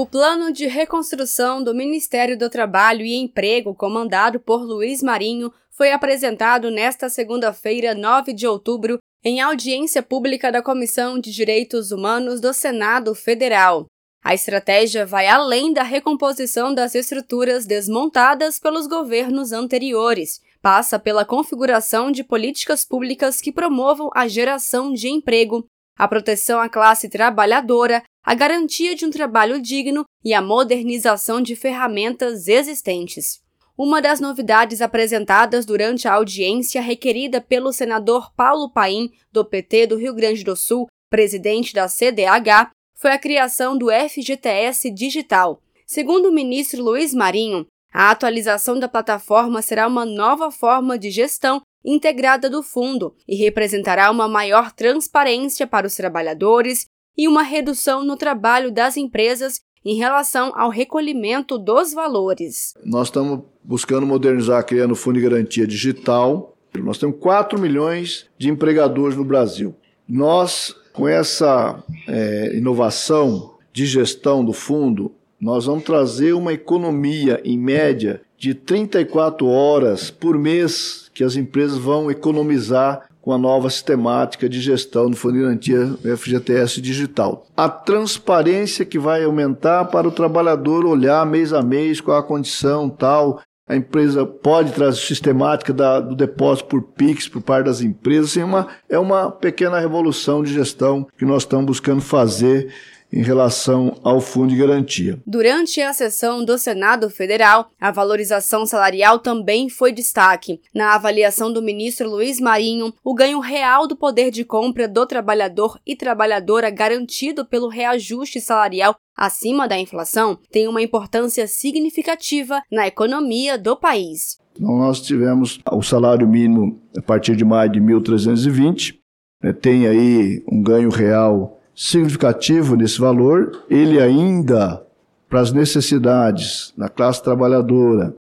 O plano de reconstrução do Ministério do Trabalho e Emprego, comandado por Luiz Marinho, foi apresentado nesta segunda-feira, 9 de outubro, em audiência pública da Comissão de Direitos Humanos do Senado Federal. A estratégia vai além da recomposição das estruturas desmontadas pelos governos anteriores. Passa pela configuração de políticas públicas que promovam a geração de emprego, a proteção à classe trabalhadora, a garantia de um trabalho digno e a modernização de ferramentas existentes. Uma das novidades apresentadas durante a audiência requerida pelo senador Paulo Paim, do PT do Rio Grande do Sul, presidente da CDH, foi a criação do FGTS Digital. Segundo o ministro Luiz Marinho, a atualização da plataforma será uma nova forma de gestão integrada do fundo e representará uma maior transparência para os trabalhadores e uma redução no trabalho das empresas em relação ao recolhimento dos valores. Nós estamos buscando modernizar, criando o Fundo de Garantia Digital. Nós temos 4 milhões de empregadores no Brasil. Nós, com essa é, inovação de gestão do fundo, nós vamos trazer uma economia, em média, de 34 horas por mês que as empresas vão economizar com a nova sistemática de gestão do Fundo de Garantia FGTS Digital. A transparência que vai aumentar para o trabalhador olhar mês a mês qual a condição tal. A empresa pode trazer sistemática da, do depósito por PIX por parte das empresas. Assim, uma, é uma pequena revolução de gestão que nós estamos buscando fazer em relação ao fundo de garantia. Durante a sessão do Senado Federal, a valorização salarial também foi destaque. Na avaliação do ministro Luiz Marinho, o ganho real do poder de compra do trabalhador e trabalhadora garantido pelo reajuste salarial acima da inflação tem uma importância significativa na economia do país. Então, nós tivemos o salário mínimo a partir de maio de 1.320, né, tem aí um ganho real significativo nesse valor, ele ainda, para as necessidades da classe trabalhadora,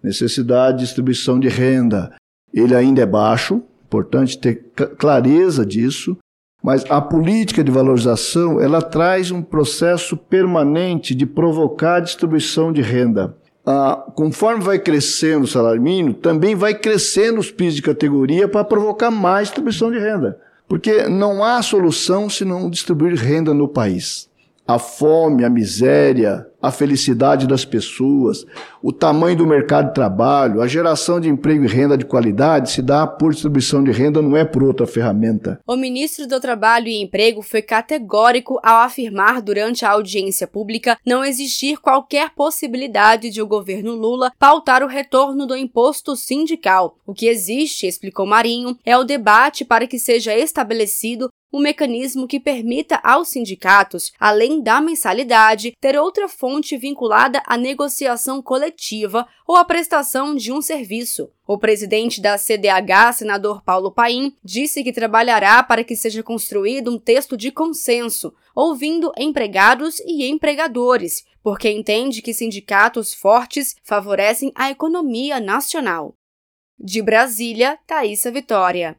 necessidade de distribuição de renda, ele ainda é baixo, importante ter clareza disso, mas a política de valorização, ela traz um processo permanente de provocar a distribuição de renda. Ah, conforme vai crescendo o salário mínimo, também vai crescendo os PIS de categoria para provocar mais distribuição de renda. Porque não há solução se não distribuir renda no país. A fome, a miséria, a felicidade das pessoas, o tamanho do mercado de trabalho, a geração de emprego e renda de qualidade se dá por distribuição de renda, não é por outra ferramenta. O ministro do Trabalho e Emprego foi categórico ao afirmar durante a audiência pública não existir qualquer possibilidade de o governo Lula pautar o retorno do imposto sindical. O que existe, explicou Marinho, é o debate para que seja estabelecido um mecanismo que permita aos sindicatos, além da mensalidade, ter outra fonte vinculada à negociação coletiva ou à prestação de um serviço. O presidente da CDH, senador Paulo Paim, disse que trabalhará para que seja construído um texto de consenso, ouvindo empregados e empregadores, porque entende que sindicatos fortes favorecem a economia nacional. De Brasília, Thaisa Vitória.